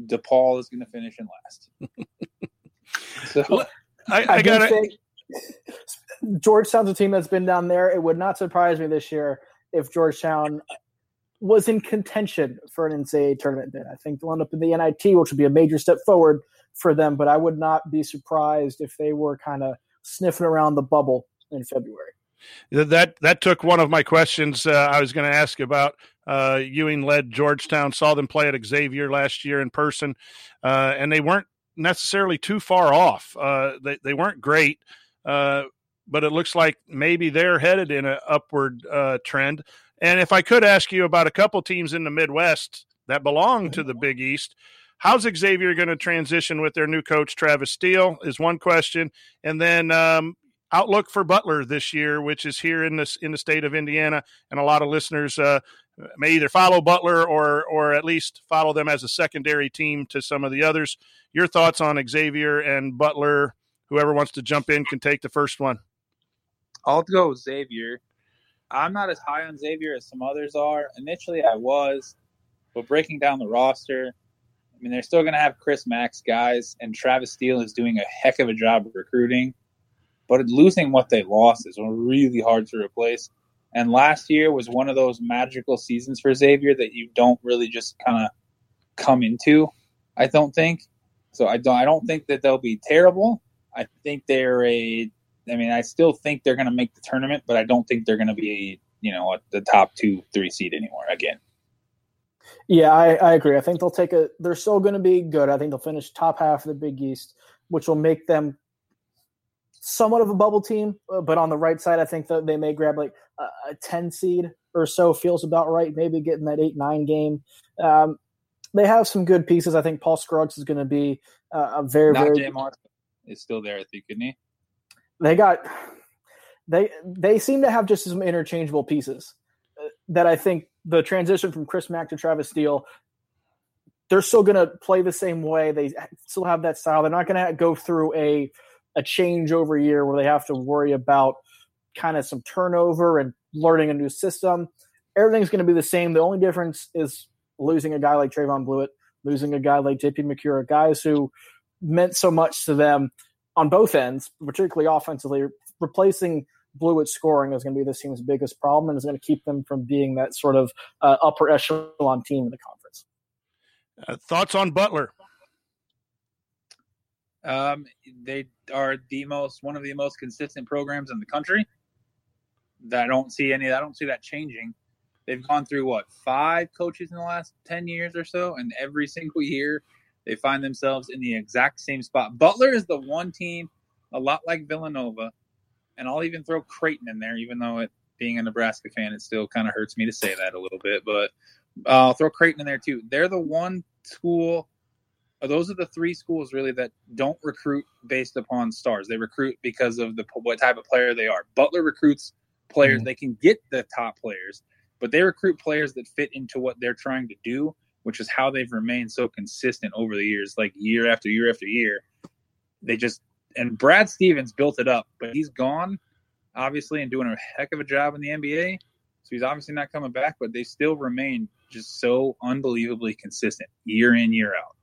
DePaul is going to finish in last. so I, I, I got it. Georgetown's a team that's been down there. It would not surprise me this year if Georgetown was in contention for an NCAA tournament bid. I think they'll end up in the NIT, which would be a major step forward for them. But I would not be surprised if they were kind of sniffing around the bubble in February. That that took one of my questions. Uh, I was going to ask about uh, Ewing led Georgetown, saw them play at Xavier last year in person, uh, and they weren't necessarily too far off. Uh, they they weren't great, uh, but it looks like maybe they're headed in an upward uh, trend. And if I could ask you about a couple teams in the Midwest that belong to the Big East, how's Xavier going to transition with their new coach Travis Steele? Is one question, and then um, outlook for Butler this year, which is here in this in the state of Indiana, and a lot of listeners uh, may either follow Butler or or at least follow them as a secondary team to some of the others. Your thoughts on Xavier and Butler? Whoever wants to jump in can take the first one. I'll go with Xavier. I'm not as high on Xavier as some others are. Initially, I was, but breaking down the roster, I mean, they're still going to have Chris Mack's guys, and Travis Steele is doing a heck of a job of recruiting. But losing what they lost is really hard to replace. And last year was one of those magical seasons for Xavier that you don't really just kind of come into. I don't think so. I don't. I don't think that they'll be terrible. I think they're a I mean, I still think they're going to make the tournament, but I don't think they're going to be, you know, the top two, three seed anymore again. Yeah, I, I agree. I think they'll take a. They're still going to be good. I think they'll finish top half of the Big East, which will make them somewhat of a bubble team. Uh, but on the right side, I think that they may grab like a, a ten seed or so. Feels about right. Maybe getting that eight nine game. Um, they have some good pieces. I think Paul Scruggs is going to be uh, a very Not very. Jay Martin is still there, I think, isn't he? They got they they seem to have just some interchangeable pieces uh, that I think the transition from Chris Mack to Travis Steele they're still going to play the same way. They still have that style. They're not going to go through a a changeover year where they have to worry about kind of some turnover and learning a new system. Everything's going to be the same. The only difference is losing a guy like Trevon Bluiett losing a guy like JP Macura guys who meant so much to them on both ends, particularly offensively, replacing Bluiett scoring is going to be this team's biggest problem and is going to keep them from being that sort of uh, upper echelon team in the conference. Uh, thoughts on Butler? Um, they are the most one of the most consistent programs in the country. That I don't see any. I don't see that changing. They've gone through what five coaches in the last ten years or so, and every single year they find themselves in the exact same spot. Butler is the one team, a lot like Villanova, and I'll even throw Creighton in there, even though it being a Nebraska fan, it still kind of hurts me to say that a little bit. But uh, I'll throw Creighton in there too. They're the one school. Those are the three schools really that don't recruit based upon stars. They recruit because of the what type of player they are. Butler recruits players; mm-hmm. they can get the top players, but they recruit players that fit into what they're trying to do which is how they've remained so consistent over the years, like year after year after year. They just and Brad Stevens built it up, but he's gone, obviously, and doing a heck of a job in the NBA. So he's obviously not coming back, but they still remain just so unbelievably consistent year in, year out.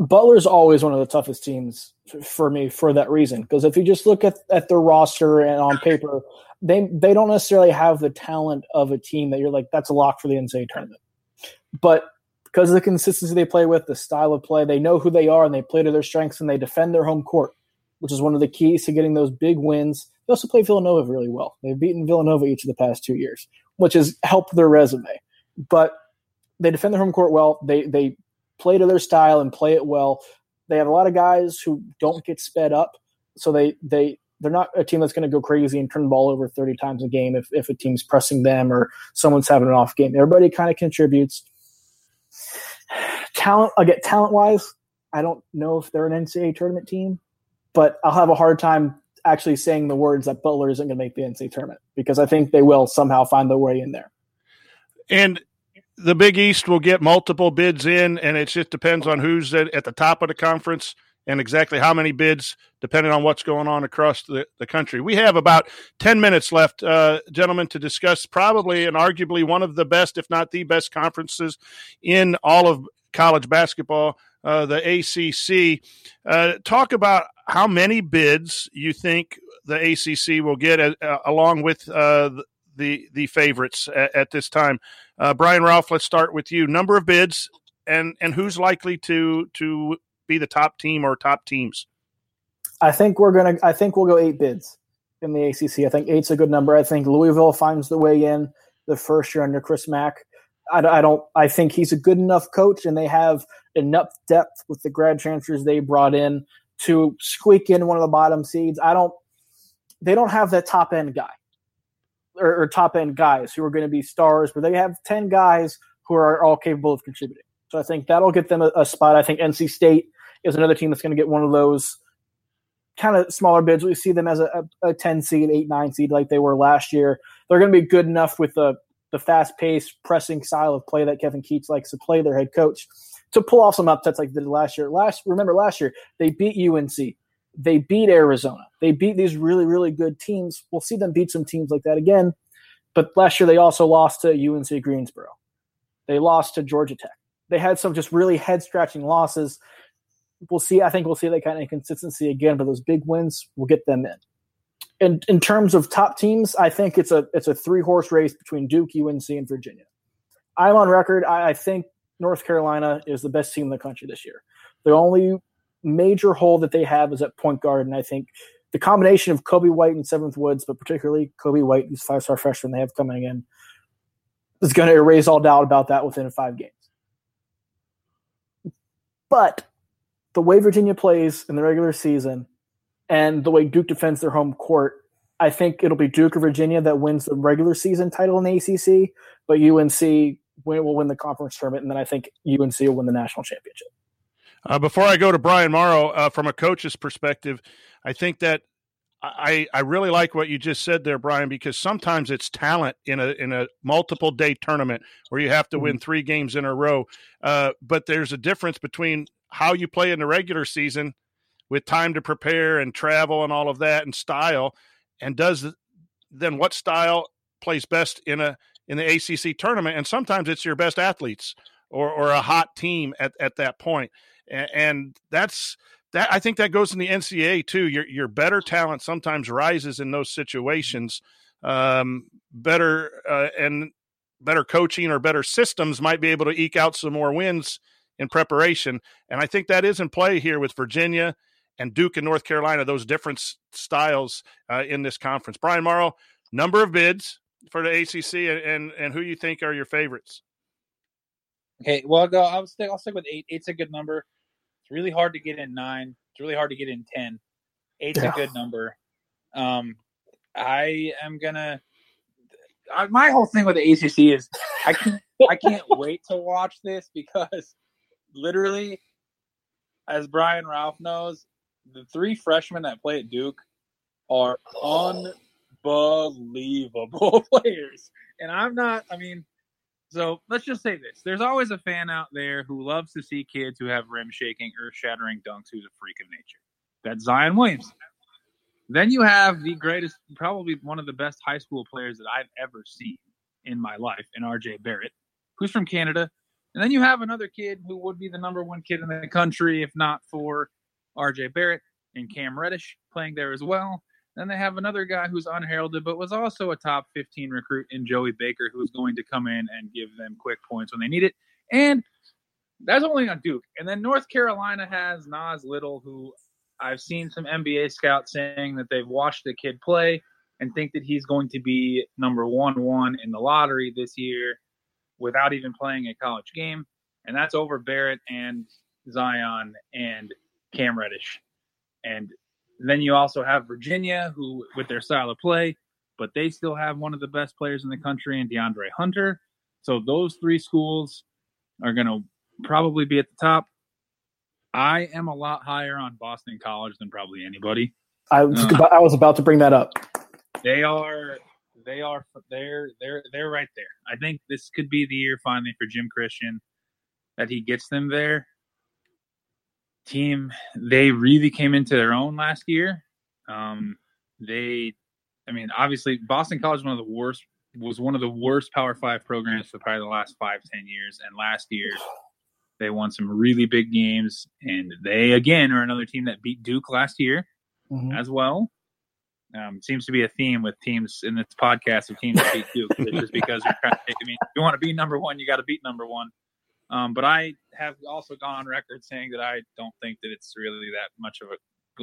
Butler's always one of the toughest teams for me for that reason. Because if you just look at, at their roster and on paper, they they don't necessarily have the talent of a team that you're like, that's a lock for the NCAA tournament. But because of the consistency they play with, the style of play, they know who they are and they play to their strengths and they defend their home court, which is one of the keys to getting those big wins. They also play Villanova really well. They've beaten Villanova each of the past two years, which has helped their resume. But they defend their home court well. They they play to their style and play it well. They have a lot of guys who don't get sped up, so they they they're not a team that's going to go crazy and turn the ball over 30 times a game if, if a team's pressing them or someone's having an off game. Everybody kind of contributes talent, I get talent wise, I don't know if they're an NCAA tournament team, but I'll have a hard time actually saying the words that Butler isn't going to make the NCAA tournament because I think they will somehow find their way in there. And the Big East will get multiple bids in, and it just depends on who's at, at the top of the conference and exactly how many bids, depending on what's going on across the, the country. We have about 10 minutes left, uh, gentlemen, to discuss probably and arguably one of the best, if not the best, conferences in all of college basketball, uh, the ACC. Uh, talk about how many bids you think the ACC will get, uh, along with uh, the the favorites at, at this time. Uh, Brian Rauf, let's start with you. Number of bids, and and who's likely to to be the top team or top teams? I think we're gonna. I think we'll go eight bids in the ACC. I think eight's a good number. I think Louisville finds the way in the first year under Chris Mack. I, I, don't. I think he's a good enough coach, and they have enough depth with the grad transfers they brought in to squeak in one of the bottom seeds. I don't. they don't have that top end guy or, or top end guys who are going to be stars, but they have 10 guys who are all capable of contributing. So I think that'll get them a, a spot. I think NC State is another team that's going to get one of those kind of smaller bids. We see them as a, a, a 10 seed, 8, 9 seed like they were last year. They're going to be good enough with the, the fast paced, pressing style of play that Kevin Keatts likes to play, their head coach, to pull off some upsets like they did last year. Last Remember last year, they beat UNC. They beat Arizona. They beat these really, really good teams. We'll see them beat some teams like that again. But last year, they also lost to UNC Greensboro. They lost to Georgia Tech. They had some just really head scratching losses. We'll see. I think we'll see that kind of inconsistency again, but those big wins will get them in. In, in terms of top teams, I think it's a it's a three horse race between Duke, UNC, and Virginia. I'm on record. I, I think North Carolina is the best team in the country this year. The only major hole that they have is at point guard, and I think the combination of Coby White and Seventh Woods, but particularly Coby White, these five star freshmen they have coming in, is going to erase all doubt about that within five games. But the way Virginia plays in the regular season and the way Duke defends their home court, I think it'll be Duke or Virginia that wins the regular season title in the ACC, but UNC will win the conference tournament, and then I think UNC will win the national championship. Uh, before I go to Brian Morrow, uh, from a coach's perspective, I think that I, I really like what you just said there, Brian, because sometimes it's talent in a in a multiple day tournament where you have to mm-hmm. win three games in a row. Uh, but there's a difference between how you play in the regular season with time to prepare and travel and all of that and style, and does then what style plays best in a in the ACC tournament. And sometimes it's your best athletes or or a hot team at at that point, and, and that's that I think that goes in the NCAA too. Your your better talent sometimes rises in those situations. Um, better uh, and better coaching or better systems might be able to eke out some more wins in preparation. And I think that is in play here with Virginia and Duke and North Carolina. Those different styles uh, in this conference. Brian Morrow, number of bids for the ACC, and, and and who you think are your favorites? Okay, well, I'll go. I'll stick. I'll stick with eight. Eight's a good number. It's really hard to get in nine. It's really hard to get in ten. Eight's yeah. a good number. Um, I am gonna. I, my whole thing with the ACC is I can't. I can't wait to watch this because literally, as Brian Rauf knows, the three freshmen that play at Duke are unbelievable players. And I'm not. I mean, so let's just say this: there's always a fan out there who loves to see kids who have rim-shaking, earth-shattering dunks. Who's a freak of nature? That's Zion Williams. Then you have the greatest, probably one of the best high school players that I've ever seen in my life, in RJ Barrett, who's from Canada. And then you have another kid who would be the number one kid in the country if not for RJ Barrett and Cam Reddish playing there as well. Then they have another guy who's unheralded, but was also a top 15 recruit in Joey Baker, who's going to come in and give them quick points when they need it. And that's only on Duke. And then North Carolina has Nas Little, who I've seen some NBA scouts saying that they've watched the kid play and think that he's going to be number one one in the lottery this year without even playing a college game. And that's over Barrett and Zion and Cam Reddish. And then you also have Virginia, who with their style of play, but they still have one of the best players in the country and DeAndre Hunter. So those three schools are going to probably be at the top. I am a lot higher on Boston College than probably anybody. I was, uh, I was about to bring that up. They are they are they're they're they're right there. I think this could be the year finally for Jim Christian that he gets them there team they really came into their own last year. Um, they, I mean, obviously Boston College one of the worst was one of the worst Power Five programs for probably the last five ten years, and last year they won some really big games, and they again are another team that beat Duke last year mm-hmm. as well. Um, seems to be a theme with teams in this podcast of teams that beat Duke. it's just because you're trying to, I mean, if you want to be number one, you got to beat number one. Um, but I have also gone on record saying that I don't think that it's really that much of a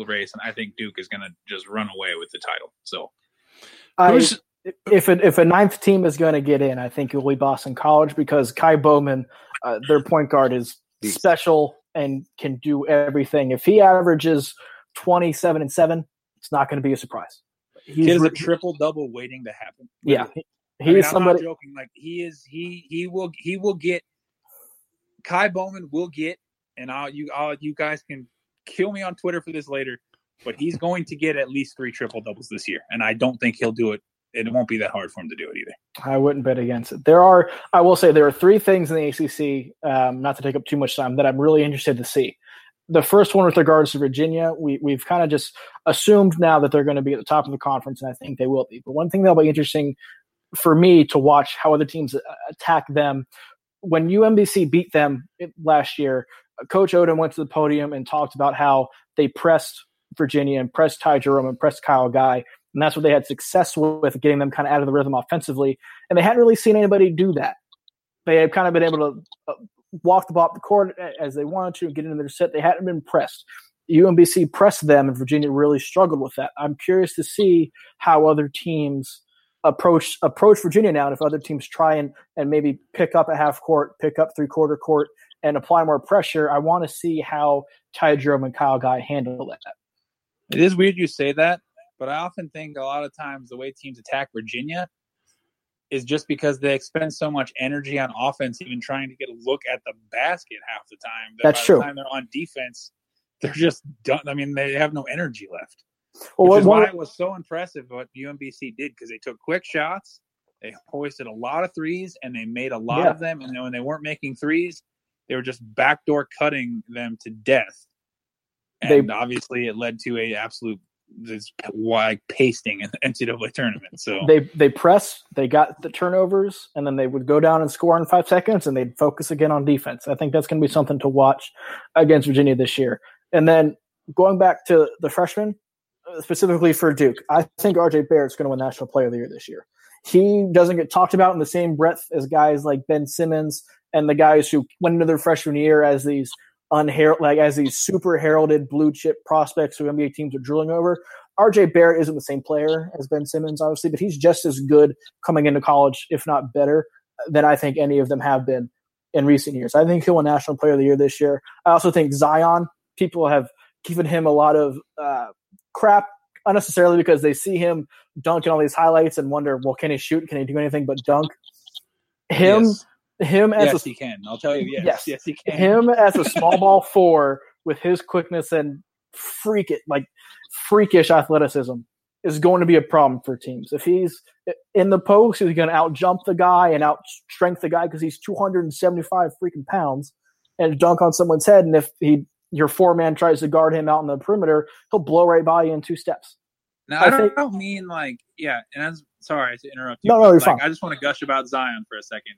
race, and I think Duke is going to just run away with the title. So, I, if a, if a ninth team is going to get in, I think it will be Boston College because Ky Bowman, uh, their point guard, is special and can do everything. If he averages twenty seven and seven, it's not going to be a surprise. He's a triple double waiting to happen. Yeah, he's I mean, somebody. I'm not joking. Like he is, he he will he will get. Ky Bowman will get, and I'll you all you guys can kill me on Twitter for this later, but he's going to get at least three triple doubles this year, and I don't think he'll do it. It won't be that hard for him to do it either. I wouldn't bet against it. There are, I will say, there are three things in the ACC, um, not to take up too much time, that I'm really interested to see the first one with regards to Virginia, we, we've kind of just assumed now that they're going to be at the top of the conference, and I think they will be. But one thing that'll be interesting for me to watch how other teams uh, attack them. When UMBC beat them eh, last year, uh, Coach Odom went to the podium and talked about how they pressed Virginia and pressed Ty Jerome and pressed Kyle Guy. And that's what they had success with, getting them kind of out of the rhythm offensively. And they hadn't really seen anybody do that. They had kind of been able to uh, walk the ball up the court as they wanted to and get into their set. They hadn't been pressed. UMBC pressed them, and Virginia really struggled with that. I'm curious to see how other teams approach approach Virginia now, and if other teams try and and maybe pick up a half court, pick up three quarter court, and apply more pressure. I want to see how Ty Jerome and Kyle Guy handle that. It is weird you say that, but I often think a lot of times the way teams attack Virginia is just because they expend so much energy on offense, even trying to get a look at the basket half the time. That That's by true. The time they're on defense, they're just done. I mean, they have no energy left. Well, which is why it was so impressive what UMBC did because they took quick shots, they hoisted a lot of threes, and they made a lot yeah. of them. And when they weren't making threes, they were just backdoor cutting them to death. And they, obviously, it led to a absolute this wide pasting in the NCAA tournament. So they they press, they got the turnovers, and then they would go down and score in five seconds, and they'd focus again on defense. I think that's going to be something to watch against Virginia this year. And then going back to the freshmen, uh, specifically for Duke, I think RJ Barrett's going to win National Player of the Year this year. He doesn't get talked about in the same breadth as guys like Ben Simmons and the guys who went into their freshman year as these unheralded, like as these super heralded blue chip prospects who NBA teams are drilling over. RJ Barrett isn't the same player as Ben Simmons, obviously, but he's just as good coming into college, if not better, than I think any of them have been in recent years. I think he'll win National Player of the Year this year. I also think Zion, people have given him a lot of uh, crap unnecessarily because they see him dunking all these highlights and wonder, well, can he shoot? Can he do anything but dunk? Him yes him as yes, a, he can. I'll tell you, yes, yes, yes, he can. Him as a small ball four with his quickness and freak it like freakish athleticism is going to be a problem for teams. If he's in the post, he's going to out jump the guy and out strength the guy because he's 275 freaking pounds and dunk on someone's head. And if he your four man tries to guard him out in the perimeter, he'll blow right by you in two steps. Now I, I don't, think, mean like yeah, and I'm sorry to interrupt you. No, no, you're like, fine. I just want to gush about Zion for a second.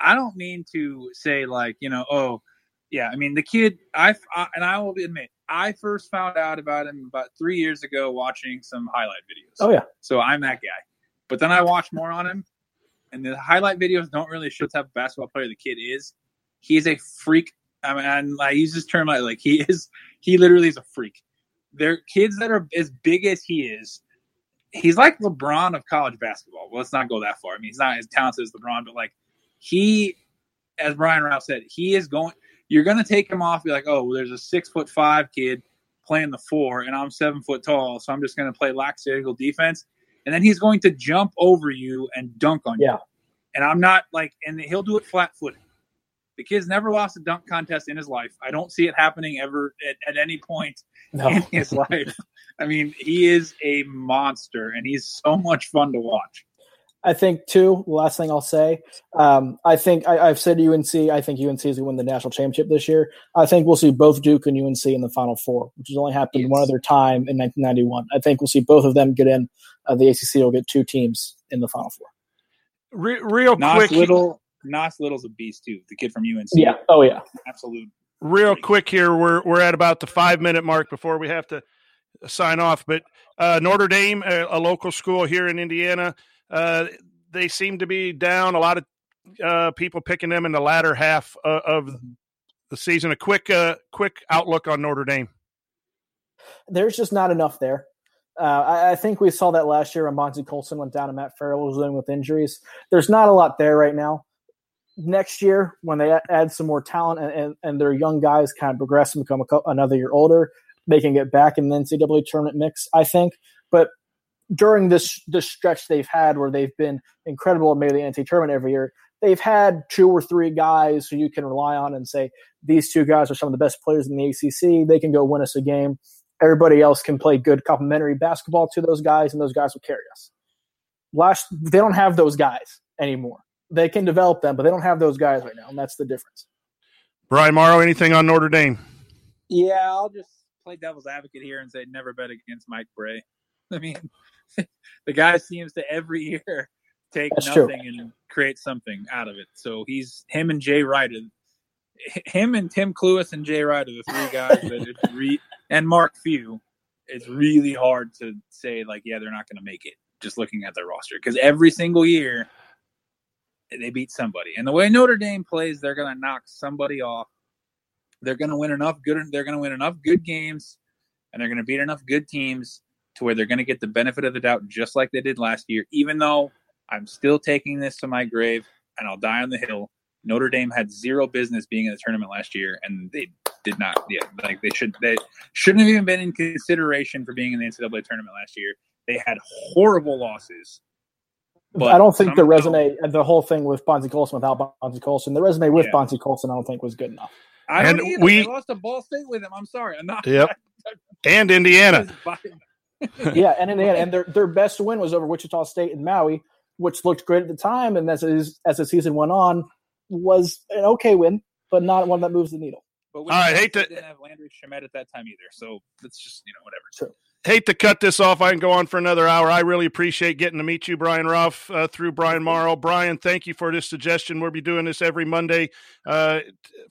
I don't mean to say like you know oh yeah I mean the kid I, I, and I will admit I first found out about him about three years ago watching some highlight videos. Oh yeah, so I'm that guy. But then I watched more on him, and the highlight videos don't really show the type of basketball player the kid is. He is a freak. I mean, I use this term like like he is. He literally is a freak. They're kids that are as big as he is. He's like LeBron of college basketball. Well, let's not go that far. I mean, he's not as talented as LeBron, but like he, as Brian Rauf said, he is going. You're going to take him off. Be like, oh, well, there's a six foot five kid playing the four, and I'm seven foot tall, so I'm just going to play lackadaisical defense. And then he's going to jump over you and dunk on yeah. you. And I'm not like, and he'll do it flat footed. The kid's never lost a dunk contest in his life. I don't see it happening ever at, at any point no. in his life. I mean, he is a monster, and he's so much fun to watch. I think too. The last thing I'll say, um, I think I, have said UNC. I think UNC is going to win the national championship this year. I think we'll see both Duke and UNC in the Final Four, which has only happened yes. one other time in 1991. I think we'll see both of them get in. Uh, the ACC will get two teams in the Final Four. Re- real Nas quick, Little, Nas Little's a beast too. The kid from UNC. Yeah. Oh yeah. Absolute. Real quick here, we're we're at about the five minute mark before we have to sign off. But uh, Notre Dame, a, a local school here in Indiana uh, they seem to be down. A lot of uh, people picking them in the latter half uh, of the season. A quick, uh, quick outlook on Notre Dame. There's just not enough there. Uh, I, I, think we saw that last year when Bonzie Colson went down and Matt Farrell was dealing with injuries. There's not a lot there right now. Next year, when they add some more talent and, and, and their young guys kind of progress and become a, another year older, they can get back in the NCAA tournament mix, I think. But during this this stretch they've had where they've been incredible and made the NCAA tournament every year, they've had two or three guys who you can rely on and say these two guys are some of the best players in the ACC. They can go win us a game. Everybody else can play good complementary basketball to those guys, and those guys will carry us. Last, they don't have those guys anymore. They can develop them, but they don't have those guys right now, and that's the difference. Brian Morrow, anything on Notre Dame? Yeah, I'll just play devil's advocate here and say never bet against Mike Brey. I mean, the guy seems to every year take That's nothing true. and create something out of it. So he's him and Jay Wright, him and Tim Cluess and Jay Wright are the three guys that it's re, and Mark Few. It's really hard to say like, yeah, they're not going to make it. Just looking at their roster, because every single year they beat somebody, and the way Notre Dame plays, they're going to knock somebody off. They're going to win enough good. They're going to win enough good games, and they're going to beat enough good teams to where they're going to get the benefit of the doubt, just like they did last year. Even though I'm still taking this to my grave, and I'll die on the hill. Notre Dame had zero business being in the tournament last year, and they did not. Yeah, like they should. They shouldn't have even been in consideration for being in the NCAA tournament last year. They had horrible losses. I don't think somehow, the resume, the whole thing with Bonzie Colson without Bonzie Colson, the resume with yeah. Bonzie Colson, I don't think was good enough. I and we they lost a Ball State with him. I'm sorry, I'm not. Yep. and Indiana. yeah, and Indiana, and their their best win was over Wichita State and Maui, which looked great at the time, and as as the season went on, was an okay win, but not one that moves the needle. But All right, hate to didn't have Landry Shamet at that time either, so it's just you know whatever. True hate to cut this off. I can go on for another hour. I really appreciate getting to meet you, Brian Rauf, uh, through Brian Morrow. Brian, thank you for this suggestion. We'll be doing this every Monday uh,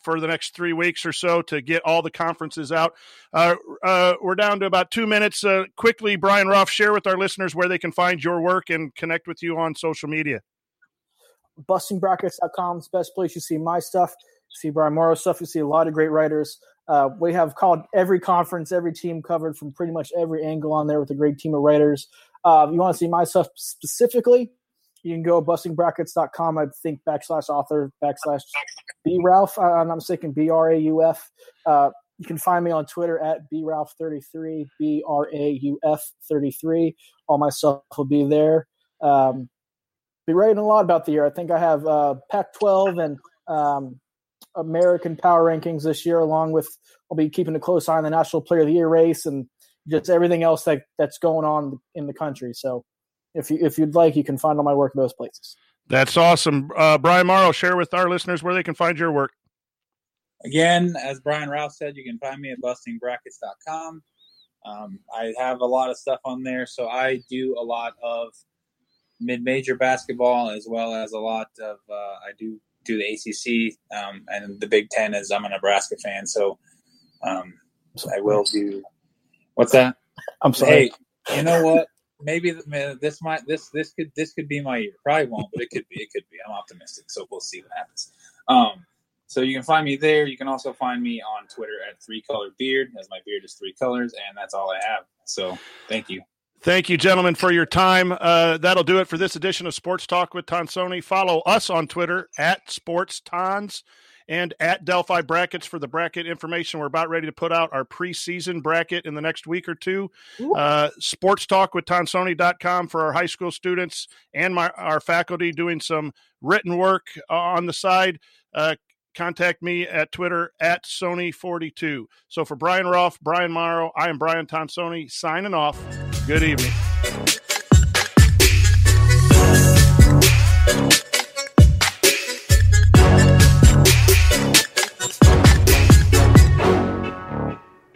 for the next three weeks or so to get all the conferences out. Uh, uh we're down to about two minutes. Uh, quickly, Brian Rauf, share with our listeners where they can find your work and connect with you on social media. Bustingbrackets.com is the best place you see my stuff. See Brian Morrow stuff. You see a lot of great writers. Uh, we have called every conference, every team covered from pretty much every angle on there with a great team of writers. Uh, if you want to see my stuff specifically, you can go bustingbrackets.com. I think backslash author backslash B Rauf. I'm not mistaken, B R A U F. Uh, you can find me on Twitter at B Rauf33, B R A U F 33. All my stuff will be there. Um, be writing a lot about the year. I think I have uh, Pac 12 and um, American power rankings this year, along with I'll be keeping a close eye on the National Player of the Year race and just everything else that that's going on in the country. So, if you if you'd like, you can find all my work in those places. That's awesome, uh, Brian Morrow. Share with our listeners where they can find your work. Again, as Brian Rauf said, you can find me at bustingbrackets.com. Um, I have a lot of stuff on there, so I do a lot of mid-major basketball as well as a lot of uh, I do do the ACC um, and the Big Ten as I'm a Nebraska fan, so um, so I will do. What's that? I'm sorry. Hey, you know what? Maybe this might this this could this could be my year. Probably won't, but it could be. It could be. I'm optimistic, so we'll see what happens. Um, so you can find me there. You can also find me on Twitter at Three Color Beard, as my beard is three colors, and that's all I have. So thank you. Thank you, gentlemen, for your time. Uh, that'll do it for this edition of Sports Talk with Tonsoni. Follow us on Twitter at Sports Tons and at Delphi Brackets for the bracket information. We're about ready to put out our preseason bracket in the next week or two. Uh, sports Talk with Tonsoni.com for our high school students and my, our faculty doing some written work on the side. Uh, contact me at Twitter at Sony42. So for Brian Rauf, Brian Morrow, I am Brian Tonsoni signing off. Good evening.